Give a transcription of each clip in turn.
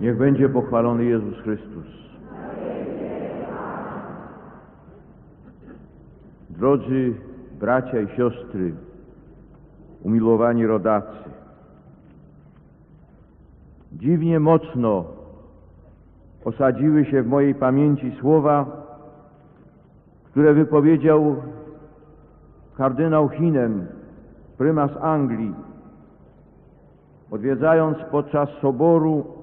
Niech będzie pochwalony Jezus Chrystus. Drodzy bracia i siostry, umiłowani rodacy, dziwnie mocno osadziły się w mojej pamięci słowa, które wypowiedział kardynał Hinen, prymas Anglii, odwiedzając podczas soboru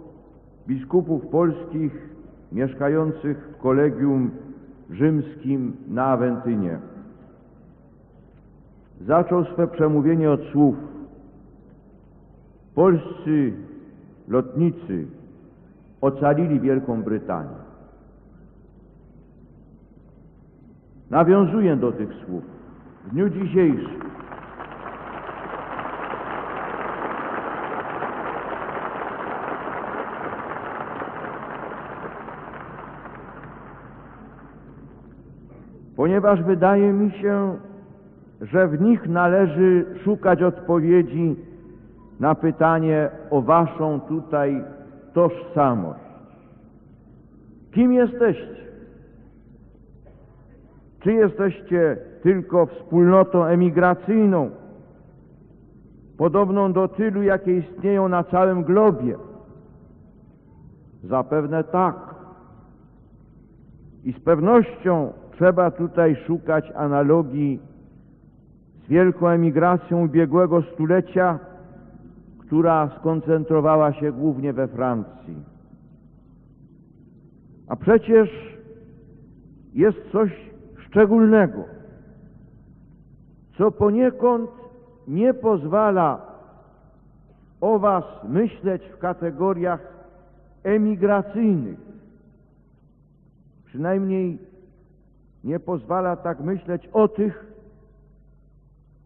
biskupów polskich mieszkających w kolegium rzymskim na Awentynie. Zaczął swe przemówienie od słów Polscy lotnicy ocalili Wielką Brytanię. Nawiązuję do tych słów. W dniu dzisiejszym ponieważ wydaje mi się, że w nich należy szukać odpowiedzi na pytanie o Waszą tutaj tożsamość. Kim jesteście? Czy jesteście tylko wspólnotą emigracyjną, podobną do tylu, jakie istnieją na całym globie? Zapewne tak. I z pewnością trzeba tutaj szukać analogii z wielką emigracją ubiegłego stulecia, która skoncentrowała się głównie we Francji. A przecież jest coś szczególnego, co poniekąd nie pozwala o Was myśleć w kategoriach emigracyjnych. Przynajmniej nie pozwala tak myśleć o tych,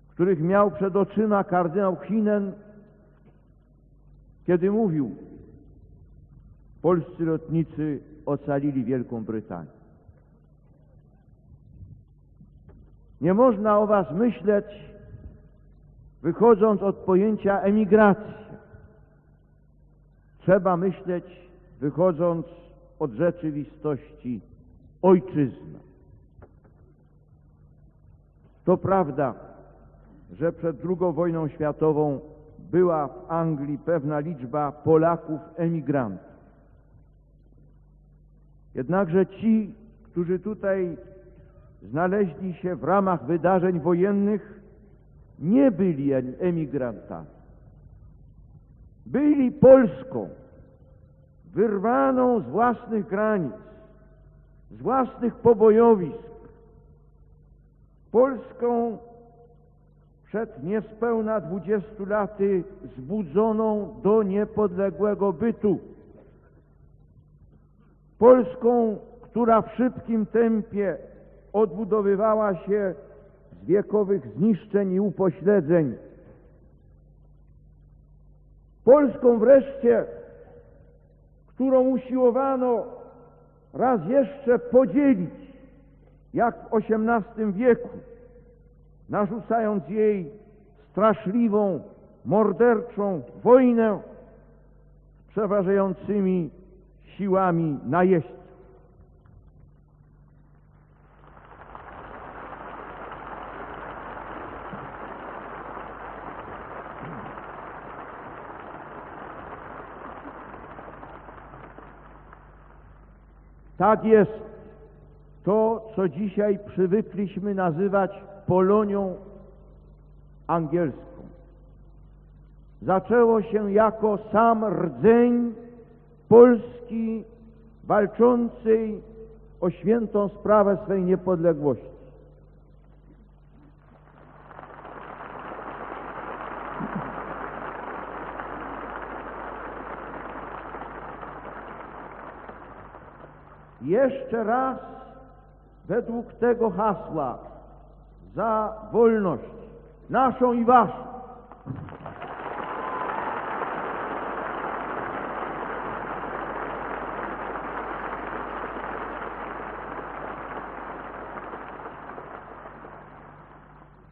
których miał przed oczyma kardynał Hinen, kiedy mówił, polscy lotnicy ocalili Wielką Brytanię. Nie można o was myśleć, wychodząc od pojęcia emigracji. Trzeba myśleć, wychodząc od rzeczywistości ojczyzna. To prawda, że przed II wojną światową była w Anglii pewna liczba Polaków emigrantów. Jednakże ci, którzy tutaj znaleźli się w ramach wydarzeń wojennych, nie byli emigrantami. Byli Polską, wyrwaną z własnych granic, z własnych pobojowisk, Polską przed niespełna dwudziestu laty zbudzoną do niepodległego bytu. Polską, która w szybkim tempie odbudowywała się z wiekowych zniszczeń i upośledzeń. Polską wreszcie, którą usiłowano raz jeszcze podzielić, jak w XVIII wieku, narzucając jej straszliwą, morderczą wojnę z przeważającymi siłami najeźdźców. Tak jest to, co dzisiaj przywykliśmy nazywać Polonią angielską. Zaczęło się jako sam rdzeń Polski walczącej o świętą sprawę swej niepodległości. Jeszcze raz według tego hasła za wolność naszą i waszą.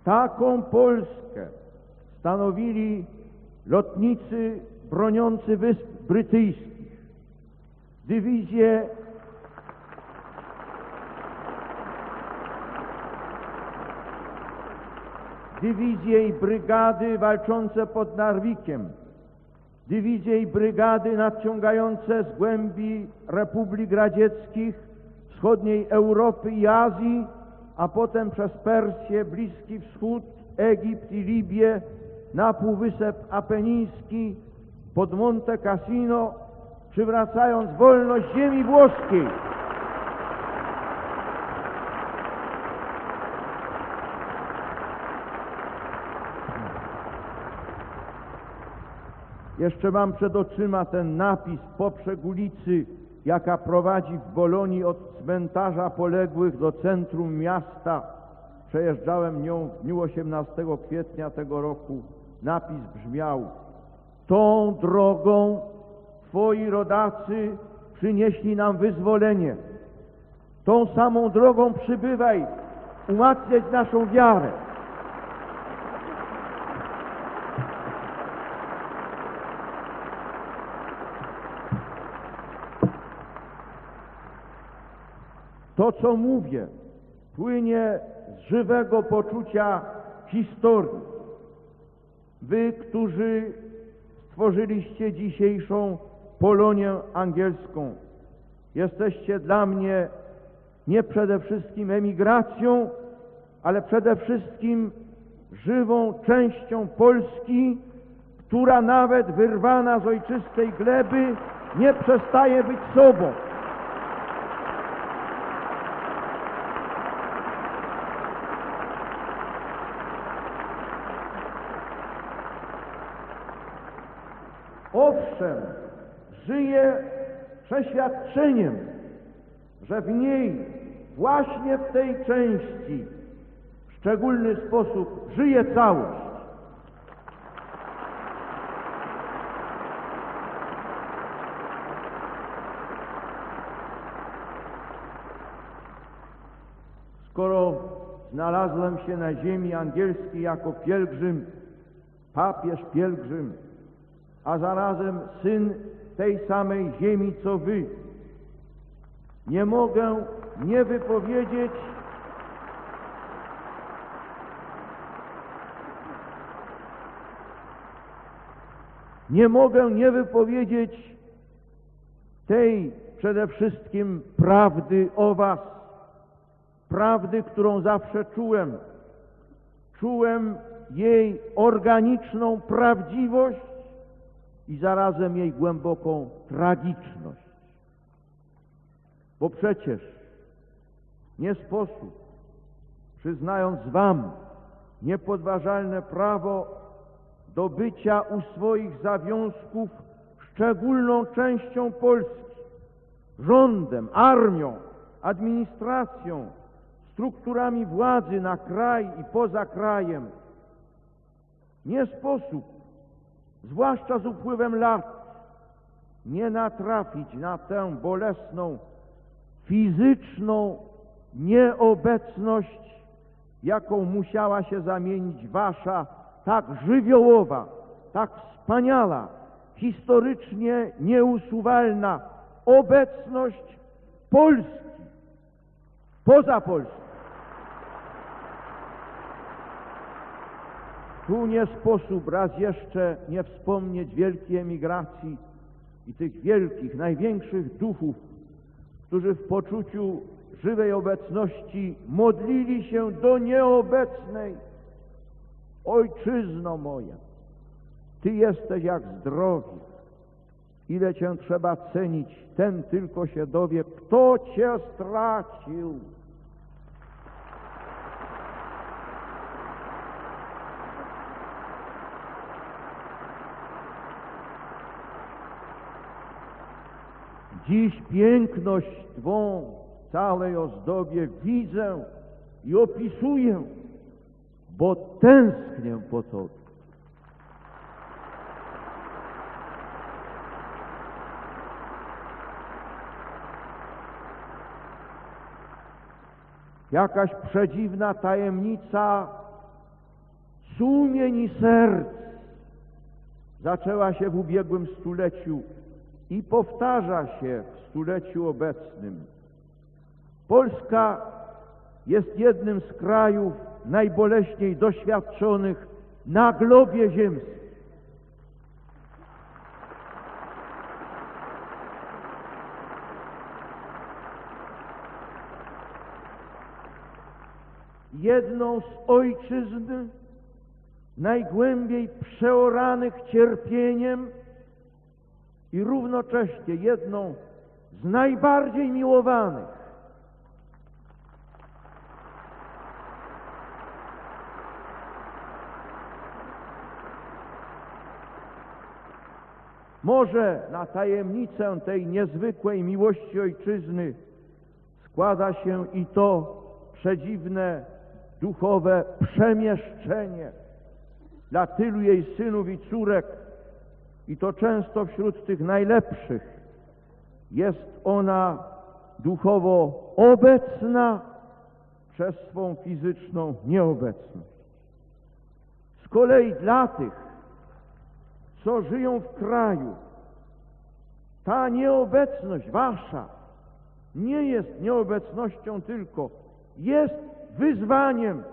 Taką Polskę stanowili lotnicy broniący Wysp Brytyjskich, dywizje dywizje i brygady walczące pod Narwikiem, dywizje i brygady nadciągające z głębi Republik Radzieckich, wschodniej Europy i Azji, a potem przez Persję, Bliski Wschód, Egipt i Libię, na Półwysep Apeniński, pod Monte Cassino, przywracając wolność ziemi włoskiej. Jeszcze mam przed oczyma ten napis poprzek ulicy, jaka prowadzi w Bolonii od cmentarza poległych do centrum miasta. Przejeżdżałem nią w dniu 18 kwietnia tego roku. Napis brzmiał: Tą drogą Twoi rodacy przynieśli nam wyzwolenie. Tą samą drogą przybywaj, umacniać naszą wiarę. To, co mówię, płynie z żywego poczucia historii. Wy, którzy stworzyliście dzisiejszą Polonię angielską, jesteście dla mnie nie przede wszystkim emigracją, ale przede wszystkim żywą częścią Polski, która nawet wyrwana z ojczystej gleby nie przestaje być sobą. Owszem, żyje przeświadczeniem, że w niej, właśnie w tej części, w szczególny sposób żyje całość. Skoro znalazłem się na ziemi angielskiej jako pielgrzym, papież pielgrzym, a zarazem syn tej samej ziemi co wy. Nie mogę nie wypowiedzieć nie mogę nie wypowiedzieć tej przede wszystkim prawdy o was, prawdy, którą zawsze czułem. Czułem jej organiczną prawdziwość i zarazem jej głęboką tragiczność. Bo przecież nie sposób, przyznając Wam niepodważalne prawo do bycia u swoich zawiązków szczególną częścią Polski, rządem, armią, administracją, strukturami władzy na kraj i poza krajem, nie sposób zwłaszcza z upływem lat, nie natrafić na tę bolesną, fizyczną nieobecność, jaką musiała się zamienić wasza tak żywiołowa, tak wspaniała, historycznie nieusuwalna obecność Polski poza Polską. Tu nie sposób raz jeszcze nie wspomnieć wielkiej emigracji i tych wielkich, największych duchów, którzy w poczuciu żywej obecności modlili się do nieobecnej. Ojczyzno moja, Ty jesteś jak zdrowie. Ile Cię trzeba cenić, ten tylko się dowie, kto Cię stracił. Dziś piękność Twą w całej ozdobie widzę i opisuję, bo tęsknię po Tobie. Jakaś przedziwna tajemnica sumień i serc zaczęła się w ubiegłym stuleciu i powtarza się w stuleciu obecnym. Polska jest jednym z krajów najboleśniej doświadczonych na globie ziemskim. Jedną z ojczyzn najgłębiej przeoranych cierpieniem i równocześnie jedną z najbardziej miłowanych. Może na tajemnicę tej niezwykłej miłości ojczyzny składa się i to przedziwne duchowe przemieszczenie dla tylu jej synów i córek, i to często wśród tych najlepszych, jest ona duchowo obecna przez swą fizyczną nieobecność. Z kolei dla tych, co żyją w kraju, ta nieobecność wasza nie jest nieobecnością tylko, jest wyzwaniem.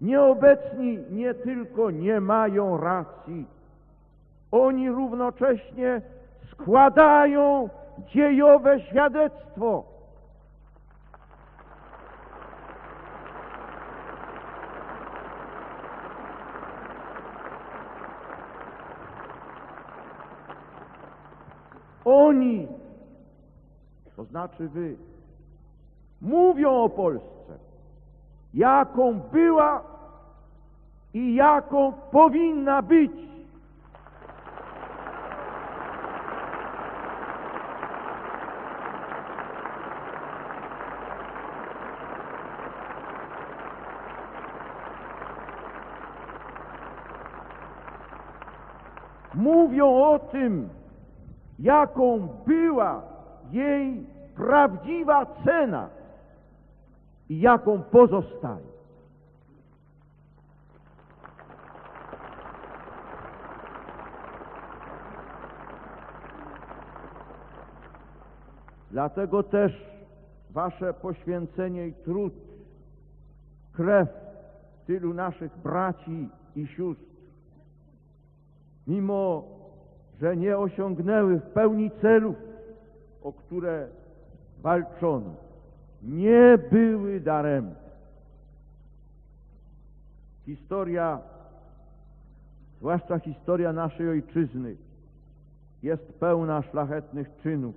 Nieobecni nie tylko nie mają racji, oni równocześnie składają dziejowe świadectwo. Oni, to znaczy wy, mówią o Polsce, jaką była i jaką powinna być. Mówią o tym, jaką była jej prawdziwa cena i jaką pozostaje. Dlatego też wasze poświęcenie i trud, krew tylu naszych braci i sióstr, mimo że nie osiągnęły w pełni celów, o które walczono, nie były daremne. Historia, zwłaszcza historia naszej ojczyzny, jest pełna szlachetnych czynów.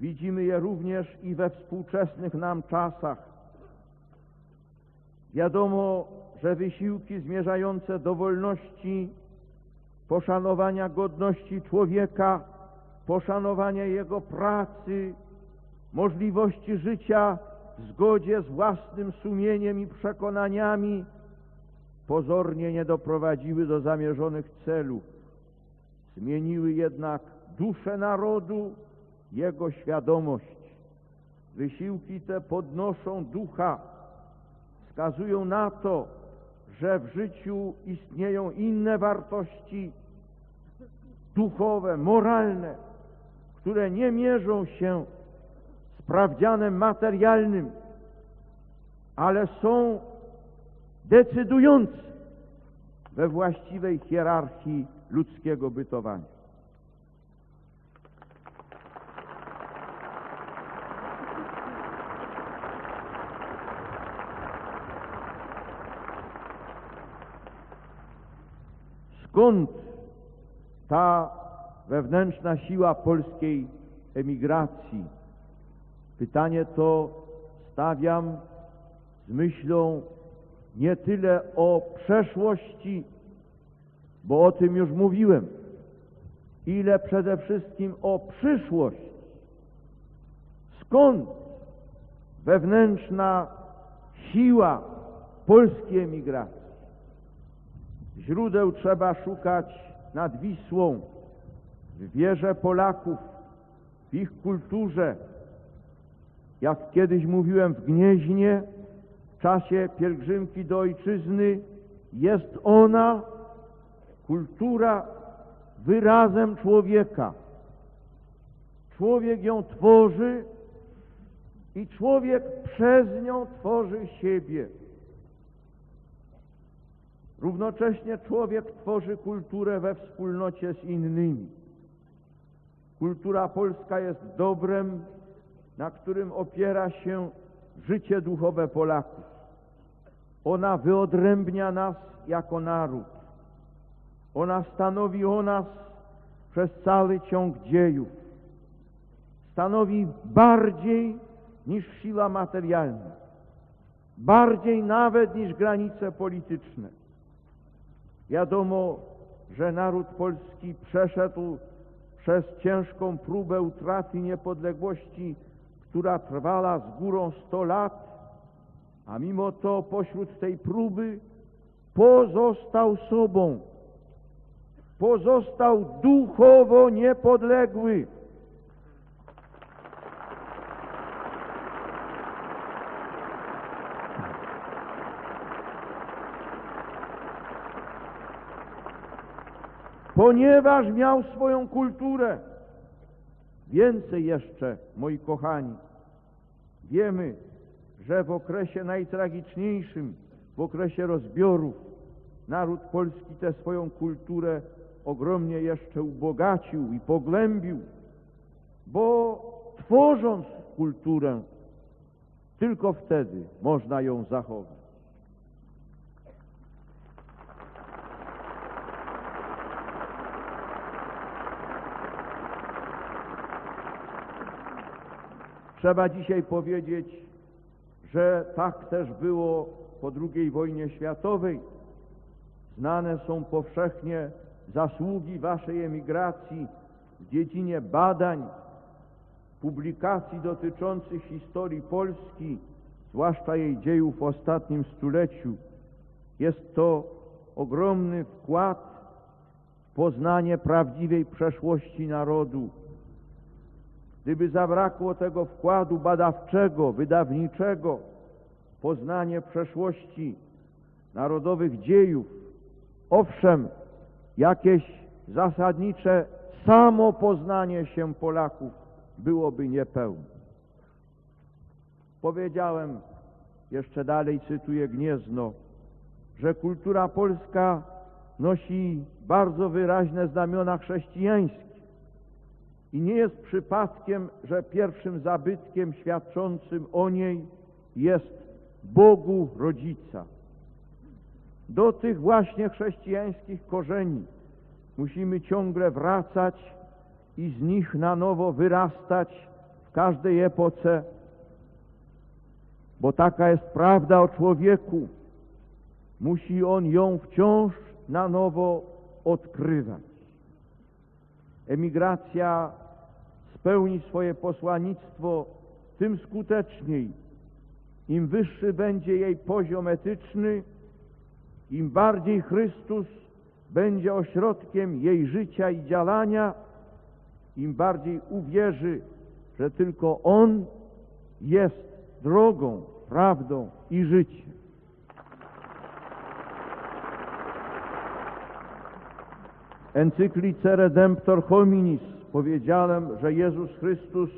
Widzimy je również i we współczesnych nam czasach. Wiadomo, że wysiłki zmierzające do wolności, poszanowania godności człowieka, poszanowania jego pracy, możliwości życia w zgodzie z własnym sumieniem i przekonaniami, pozornie nie doprowadziły do zamierzonych celów. Zmieniły jednak duszę narodu, jego świadomość. Wysiłki te podnoszą ducha, wskazują na to, że w życiu istnieją inne wartości duchowe, moralne, które nie mierzą się sprawdzianem materialnym, ale są decydujące we właściwej hierarchii ludzkiego bytowania. Skąd ta wewnętrzna siła polskiej emigracji? Pytanie to stawiam z myślą nie tyle o przeszłości, bo o tym już mówiłem, ile przede wszystkim o przyszłość. Skąd wewnętrzna siła polskiej emigracji? Źródeł trzeba szukać nad Wisłą, w wierze Polaków, w ich kulturze, jak kiedyś mówiłem w Gnieźnie, w czasie pielgrzymki do ojczyzny, jest ona, kultura, wyrazem człowieka. Człowiek ją tworzy i człowiek przez nią tworzy siebie. Równocześnie człowiek tworzy kulturę we wspólnocie z innymi. Kultura polska jest dobrem, na którym opiera się życie duchowe Polaków. Ona wyodrębnia nas jako naród. Ona stanowi o nas przez cały ciąg dziejów. Stanowi bardziej niż siła materialna, bardziej nawet niż granice polityczne. Wiadomo, że naród polski przeszedł przez ciężką próbę utraty niepodległości, która trwała z górą sto lat, a mimo to pośród tej próby pozostał sobą, pozostał duchowo niepodległy. Ponieważ miał swoją kulturę. Więcej jeszcze, moi kochani, wiemy, że w okresie najtragiczniejszym, w okresie rozbiorów, naród polski tę swoją kulturę ogromnie jeszcze ubogacił i pogłębił, bo tworząc kulturę, tylko wtedy można ją zachować. Trzeba dzisiaj powiedzieć, że tak też było po II wojnie światowej. Znane są powszechnie zasługi waszej emigracji w dziedzinie badań, publikacji dotyczących historii Polski, zwłaszcza jej dziejów w ostatnim stuleciu. Jest to ogromny wkład w poznanie prawdziwej przeszłości narodu Gdyby zabrakło tego wkładu badawczego, wydawniczego, poznanie przeszłości narodowych dziejów, owszem, jakieś zasadnicze samo poznanie się Polaków byłoby niepełne. Powiedziałem, jeszcze dalej cytuję Gniezno, że kultura polska nosi bardzo wyraźne znamiona chrześcijańskie. I nie jest przypadkiem, że pierwszym zabytkiem świadczącym o niej jest Bogu Rodzica. Do tych właśnie chrześcijańskich korzeni musimy ciągle wracać i z nich na nowo wyrastać w każdej epoce, bo taka jest prawda o człowieku. Musi on ją wciąż na nowo odkrywać. Emigracja spełni swoje posłannictwo, tym skuteczniej. Im wyższy będzie jej poziom etyczny, im bardziej Chrystus będzie ośrodkiem jej życia i działania, im bardziej uwierzy, że tylko On jest drogą, prawdą i życiem. Encyklice Redemptor Hominis powiedziałem, że Jezus Chrystus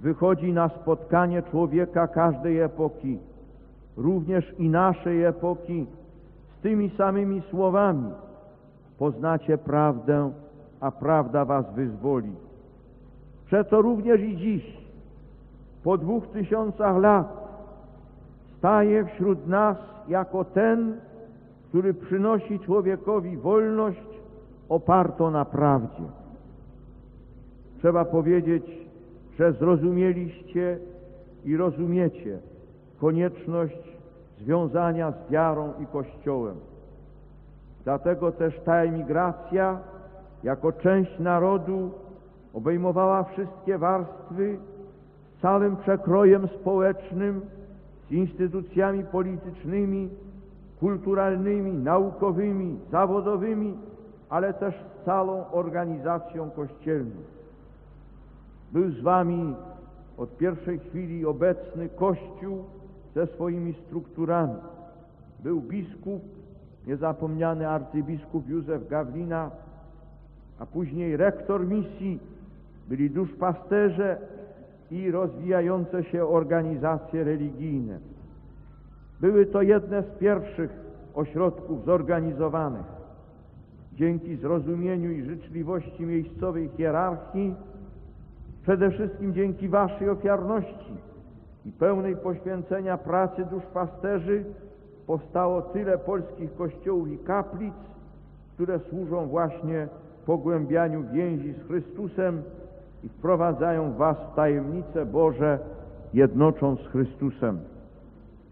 wychodzi na spotkanie człowieka każdej epoki, również i naszej epoki, z tymi samymi słowami: Poznacie prawdę, a prawda was wyzwoli. Przeto również i dziś, po dwóch tysiącach lat, staje wśród nas jako ten, który przynosi człowiekowi wolność opartą na prawdzie. Trzeba powiedzieć, że zrozumieliście i rozumiecie konieczność związania z wiarą i Kościołem. Dlatego też ta emigracja jako część narodu obejmowała wszystkie warstwy z całym przekrojem społecznym, z instytucjami politycznymi, kulturalnymi, naukowymi, zawodowymi, ale też z całą organizacją kościelną. Był z wami od pierwszej chwili obecny Kościół ze swoimi strukturami. Był biskup, niezapomniany arcybiskup Józef Gawlina, a później rektor misji, byli duszpasterze i rozwijające się organizacje religijne. Były to jedne z pierwszych ośrodków zorganizowanych. Dzięki zrozumieniu i życzliwości miejscowej hierarchii, przede wszystkim dzięki Waszej ofiarności i pełnej poświęcenia pracy duszpasterzy, powstało tyle polskich kościołów i kaplic, które służą właśnie pogłębianiu więzi z Chrystusem i wprowadzają Was w tajemnice Boże, jednocząc z Chrystusem.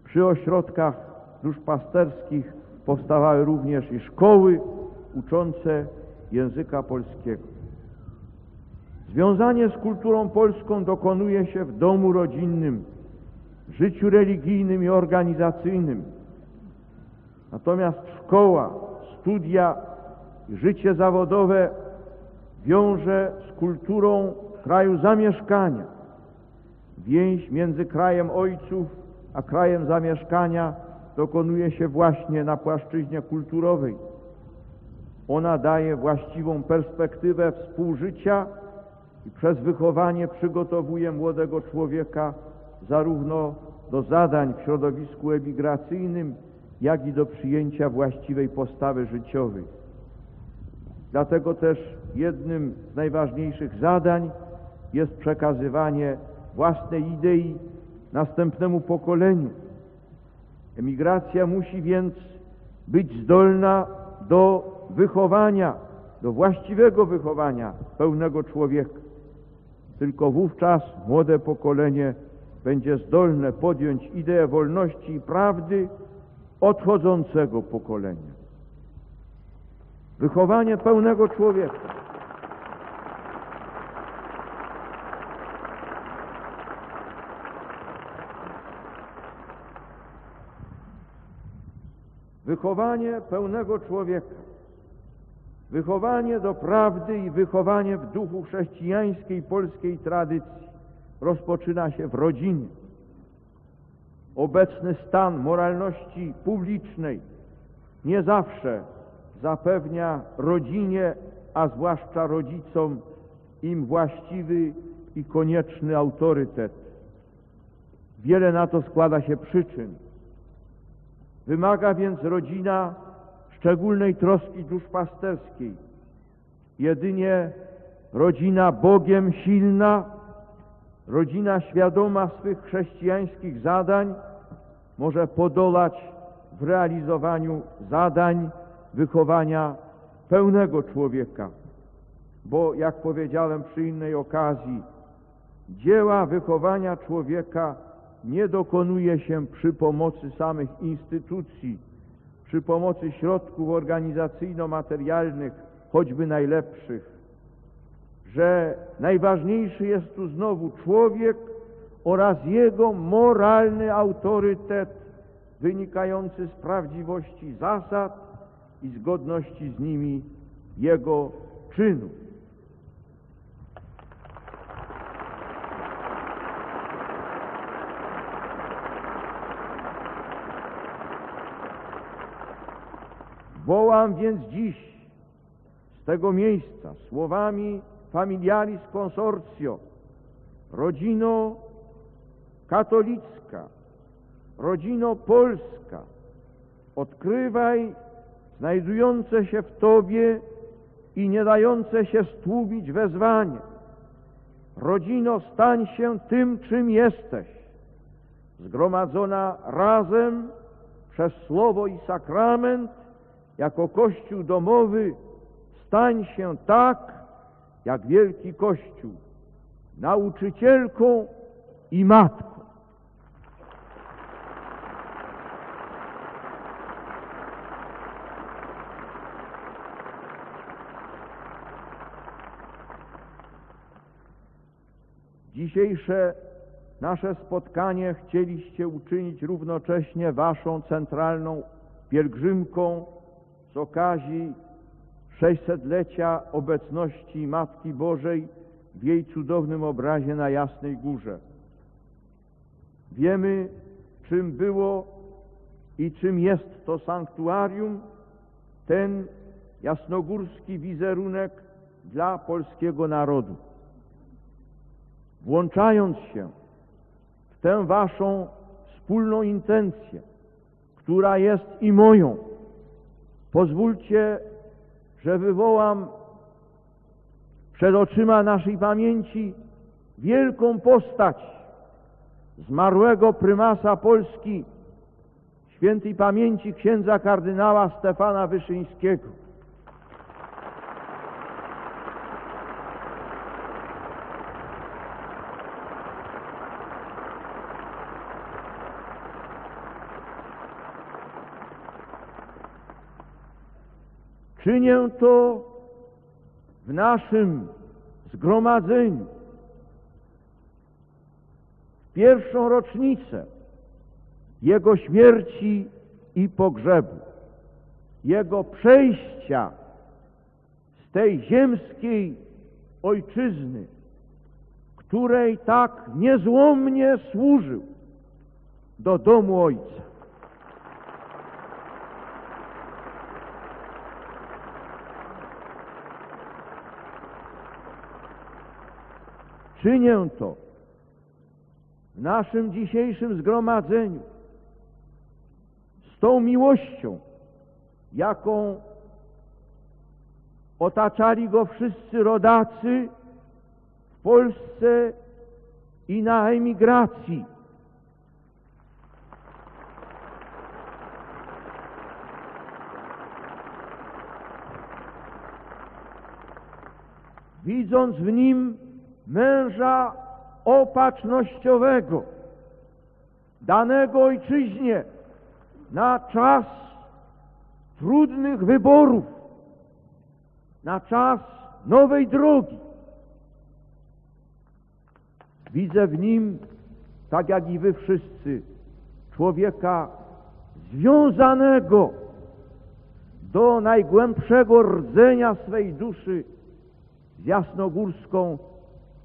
Przy ośrodkach duszpasterskich powstawały również i szkoły uczące języka polskiego. Związanie z kulturą polską dokonuje się w domu rodzinnym, w życiu religijnym i organizacyjnym. Natomiast szkoła, studia i życie zawodowe wiąże z kulturą kraju zamieszkania. Więź między krajem ojców a krajem zamieszkania dokonuje się właśnie na płaszczyźnie kulturowej. Ona daje właściwą perspektywę współżycia i przez wychowanie przygotowuje młodego człowieka zarówno do zadań w środowisku emigracyjnym, jak i do przyjęcia właściwej postawy życiowej. Dlatego też jednym z najważniejszych zadań jest przekazywanie własnej idei następnemu pokoleniu. Emigracja musi więc być zdolna do wychowania, do właściwego wychowania pełnego człowieka. Tylko wówczas młode pokolenie będzie zdolne podjąć ideę wolności i prawdy odchodzącego pokolenia. Wychowanie pełnego człowieka. Wychowanie pełnego człowieka. Wychowanie do prawdy i wychowanie w duchu chrześcijańskiej polskiej tradycji rozpoczyna się w rodzinie. Obecny stan moralności publicznej nie zawsze zapewnia rodzinie, a zwłaszcza rodzicom, im właściwy i konieczny autorytet. Wiele na to składa się przyczyn. Wymaga więc rodzina szczególnej troski duszpasterskiej. Jedynie rodzina Bogiem silna, rodzina świadoma swych chrześcijańskich zadań może podolać w realizowaniu zadań wychowania pełnego człowieka. Bo, jak powiedziałem przy innej okazji, dzieła wychowania człowieka nie dokonuje się przy pomocy samych instytucji, przy pomocy środków organizacyjno-materialnych, choćby najlepszych, że najważniejszy jest tu znowu człowiek oraz jego moralny autorytet wynikający z prawdziwości zasad i zgodności z nimi jego czynów. Wołam więc dziś z tego miejsca słowami familiaris consortio, rodzino katolicka, rodzino polska, odkrywaj znajdujące się w Tobie i nie dające się stłubić wezwanie. Rodzino, stań się tym, czym jesteś, zgromadzona razem przez Słowo i sakrament, jako Kościół domowy, stań się tak, jak wielki Kościół, nauczycielką i matką. Dzisiejsze nasze spotkanie chcieliście uczynić równocześnie waszą centralną pielgrzymką z okazji 600-lecia obecności Matki Bożej w jej cudownym obrazie na Jasnej Górze. Wiemy, czym było i czym jest to sanktuarium, ten jasnogórski wizerunek dla polskiego narodu. Włączając się w tę waszą wspólną intencję, która jest i moją, pozwólcie, że wywołam przed oczyma naszej pamięci wielką postać zmarłego prymasa Polski, świętej pamięci księdza kardynała Stefana Wyszyńskiego. Czynię to w naszym zgromadzeniu w pierwszą rocznicę Jego śmierci i pogrzebu, Jego przejścia z tej ziemskiej ojczyzny, której tak niezłomnie służył, do domu Ojca. Czynię to w naszym dzisiejszym zgromadzeniu z tą miłością, jaką otaczali go wszyscy rodacy w Polsce i na emigracji. Widząc w nim męża opatrznościowego, danego ojczyźnie na czas trudnych wyborów, na czas nowej drogi. Widzę w nim, tak jak i wy wszyscy, człowieka związanego do najgłębszego rdzenia swej duszy z jasnogórską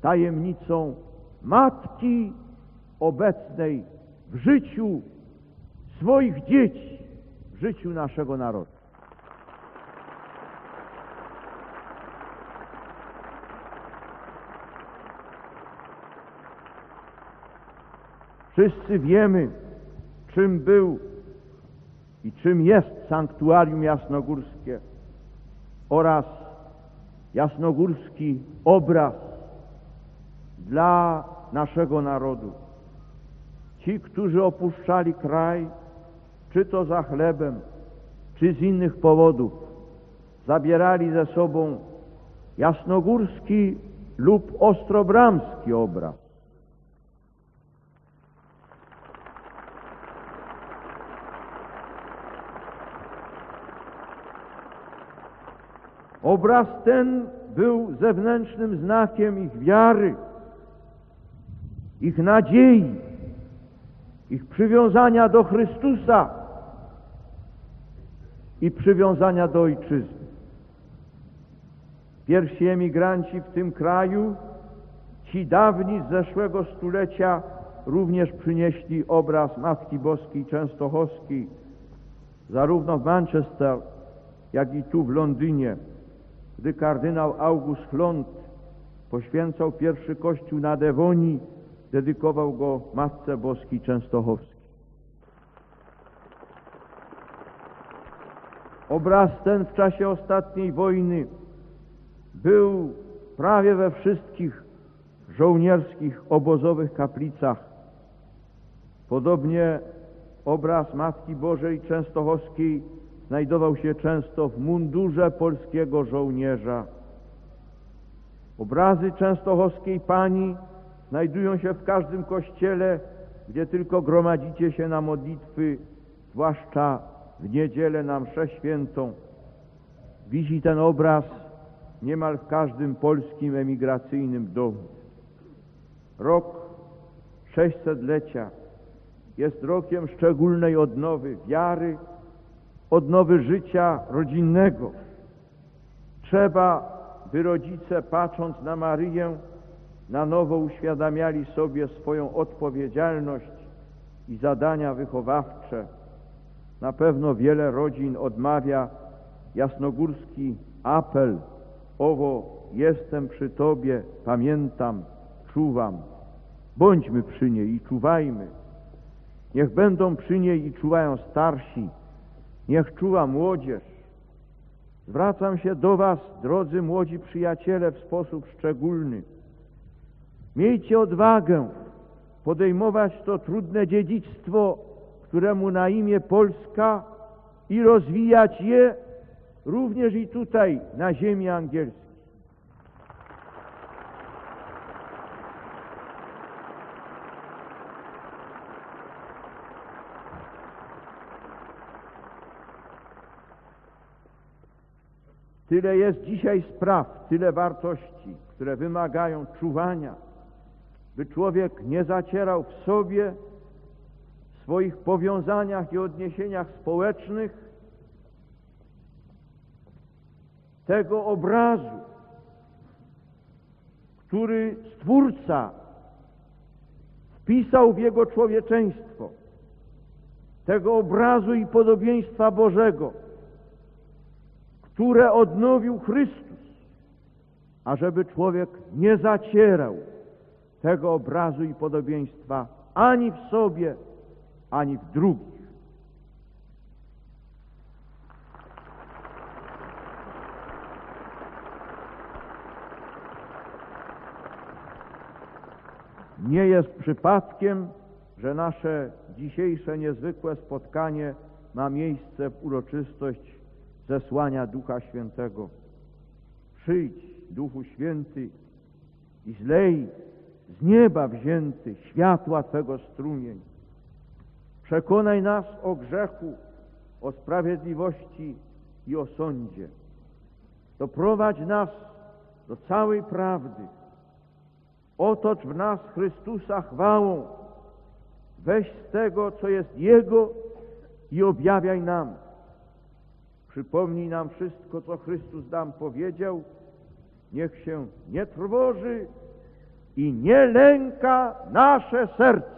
tajemnicą Matki obecnej w życiu swoich dzieci, w życiu naszego narodu. Wszyscy wiemy, czym był i czym jest sanktuarium jasnogórskie oraz jasnogórski obraz dla naszego narodu. Ci, którzy opuszczali kraj, czy to za chlebem, czy z innych powodów, zabierali ze sobą jasnogórski lub ostrobramski obraz. Obraz ten był zewnętrznym znakiem ich wiary, ich nadziei, ich przywiązania do Chrystusa i przywiązania do Ojczyzny. Pierwsi emigranci w tym kraju, ci dawni z zeszłego stulecia, również przynieśli obraz Matki Boskiej Częstochowskiej, zarówno w Manchester, jak i tu w Londynie, gdy kardynał August Lund poświęcał pierwszy kościół na Devonii, dedykował go Matce Boskiej Częstochowskiej. Obraz ten w czasie ostatniej wojny był prawie we wszystkich żołnierskich obozowych kaplicach. Podobnie obraz Matki Bożej Częstochowskiej znajdował się często w mundurze polskiego żołnierza. Obrazy częstochowskiej pani znajdują się w każdym kościele, gdzie tylko gromadzicie się na modlitwy, zwłaszcza w niedzielę na mszę świętą. Wisi ten obraz niemal w każdym polskim emigracyjnym domu. Rok 600-lecia jest rokiem szczególnej odnowy wiary, odnowy życia rodzinnego. Trzeba, by rodzice, patrząc na Maryję, na nowo uświadamiali sobie swoją odpowiedzialność i zadania wychowawcze. Na pewno wiele rodzin odmawia jasnogórski apel owo jestem przy Tobie, pamiętam, czuwam. Bądźmy przy niej i czuwajmy. Niech będą przy niej i czuwają starsi, niech czuwa młodzież. Zwracam się do Was, drodzy młodzi przyjaciele, w sposób szczególny. Miejcie odwagę podejmować to trudne dziedzictwo, któremu na imię Polska i rozwijać je również i tutaj, na ziemi angielskiej. Tyle jest dzisiaj spraw, tyle wartości, które wymagają czuwania, by człowiek nie zacierał w sobie, w swoich powiązaniach i odniesieniach społecznych tego obrazu, który Stwórca wpisał w jego człowieczeństwo, tego obrazu i podobieństwa Bożego, które odnowił Chrystus, ażeby człowiek nie zacierał tego obrazu i podobieństwa ani w sobie, ani w drugich. Nie jest przypadkiem, że nasze dzisiejsze niezwykłe spotkanie ma miejsce w uroczystość zesłania Ducha Świętego. Przyjdź, Duchu Święty, i zlej z nieba wzięty światła Twego strumień. Przekonaj nas o grzechu, o sprawiedliwości i o sądzie. Doprowadź nas do całej prawdy. Otocz w nas Chrystusa chwałą. Weź z tego, co jest Jego i objawiaj nam. Przypomnij nam wszystko, co Chrystus nam powiedział. Niech się nie trwoży i nie lęka nasze serce.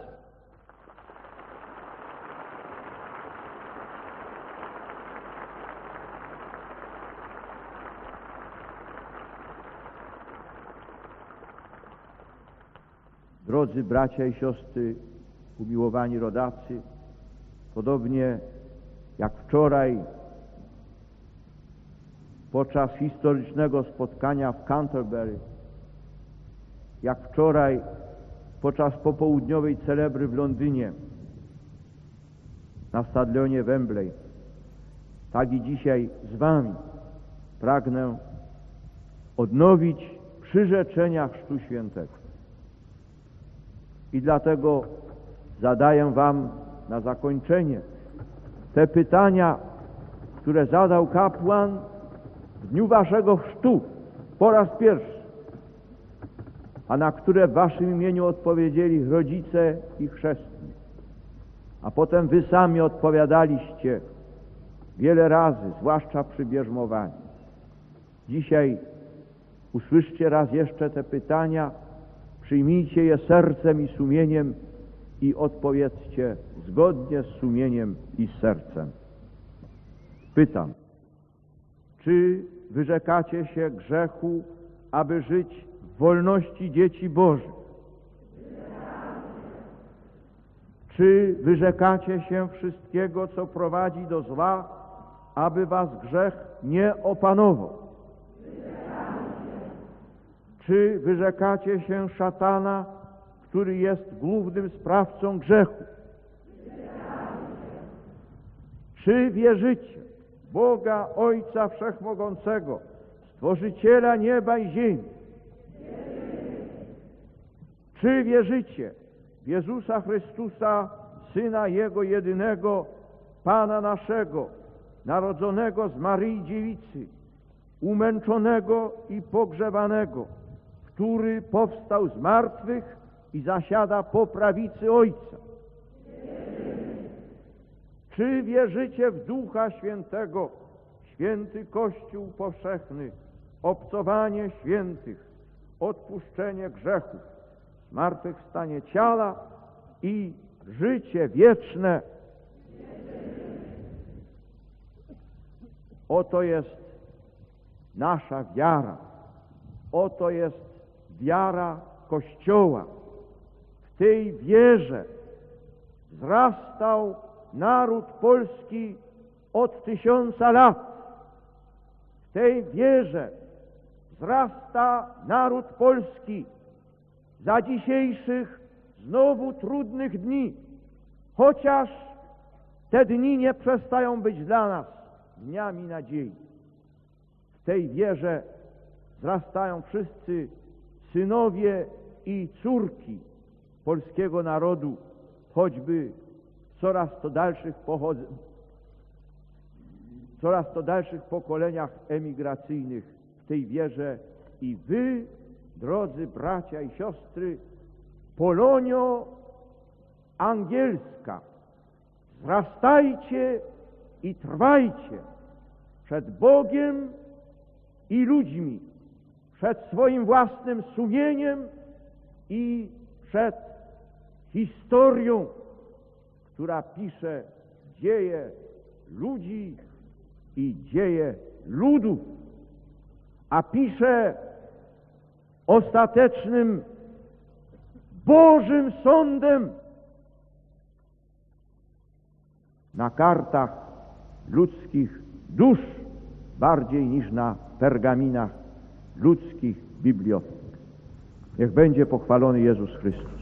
Drodzy bracia i siostry, umiłowani rodacy, podobnie jak wczoraj podczas historycznego spotkania w Canterbury, jak wczoraj podczas popołudniowej celebry w Londynie na stadionie Wembley, tak i dzisiaj z Wami pragnę odnowić przyrzeczenia Chrztu Świętego. I dlatego zadaję Wam na zakończenie te pytania, które zadał kapłan w dniu Waszego chrztu po raz pierwszy, a na które w Waszym imieniu odpowiedzieli rodzice i chrzestni. A potem Wy sami odpowiadaliście wiele razy, zwłaszcza przy bierzmowaniu. Dzisiaj usłyszcie raz jeszcze te pytania, Przyjmijcie je sercem i sumieniem i odpowiedzcie zgodnie z sumieniem i z sercem. Pytam, czy wyrzekacie się grzechu, aby żyć wolności dzieci Bożych? Czy wyrzekacie się wszystkiego, co prowadzi do zła, aby was grzech nie opanował? Czy wyrzekacie się szatana, który jest głównym sprawcą grzechu? Czy wierzycie Boga Ojca Wszechmogącego, Stworzyciela nieba i ziemi? Czy wierzycie w Jezusa Chrystusa, Syna Jego jedynego, Pana naszego, narodzonego z Maryi Dziewicy, umęczonego i pogrzebanego, który powstał z martwych i zasiada po prawicy Ojca. Czy wierzycie w Ducha Świętego, święty Kościół powszechny, obcowanie świętych, odpuszczenie grzechów, zmartwychwstanie ciała i życie wieczne? Oto jest nasza wiara. Oto jest wiara Kościoła. W tej wierze wzrastał naród polski od tysiąca lat. W tej wierze wzrasta naród polski za dzisiejszych znowu trudnych dni, chociaż te dni nie przestają być dla nas dniami nadziei. W tej wierze wzrastają wszyscy synowie i córki polskiego narodu, choćby w coraz to dalszych pochodz- coraz to dalszych pokoleniach emigracyjnych w tej wierze i wy, drodzy bracia i siostry, Polonio angielska, wzrastajcie i trwajcie przed Bogiem i ludźmi, przed swoim własnym sumieniem i przed historią, która pisze dzieje ludzi i dzieje ludów, a pisze ostatecznym Bożym sądem na kartach ludzkich dusz bardziej niż na pergaminach ludzkich bibliotek. Niech będzie pochwalony Jezus Chrystus.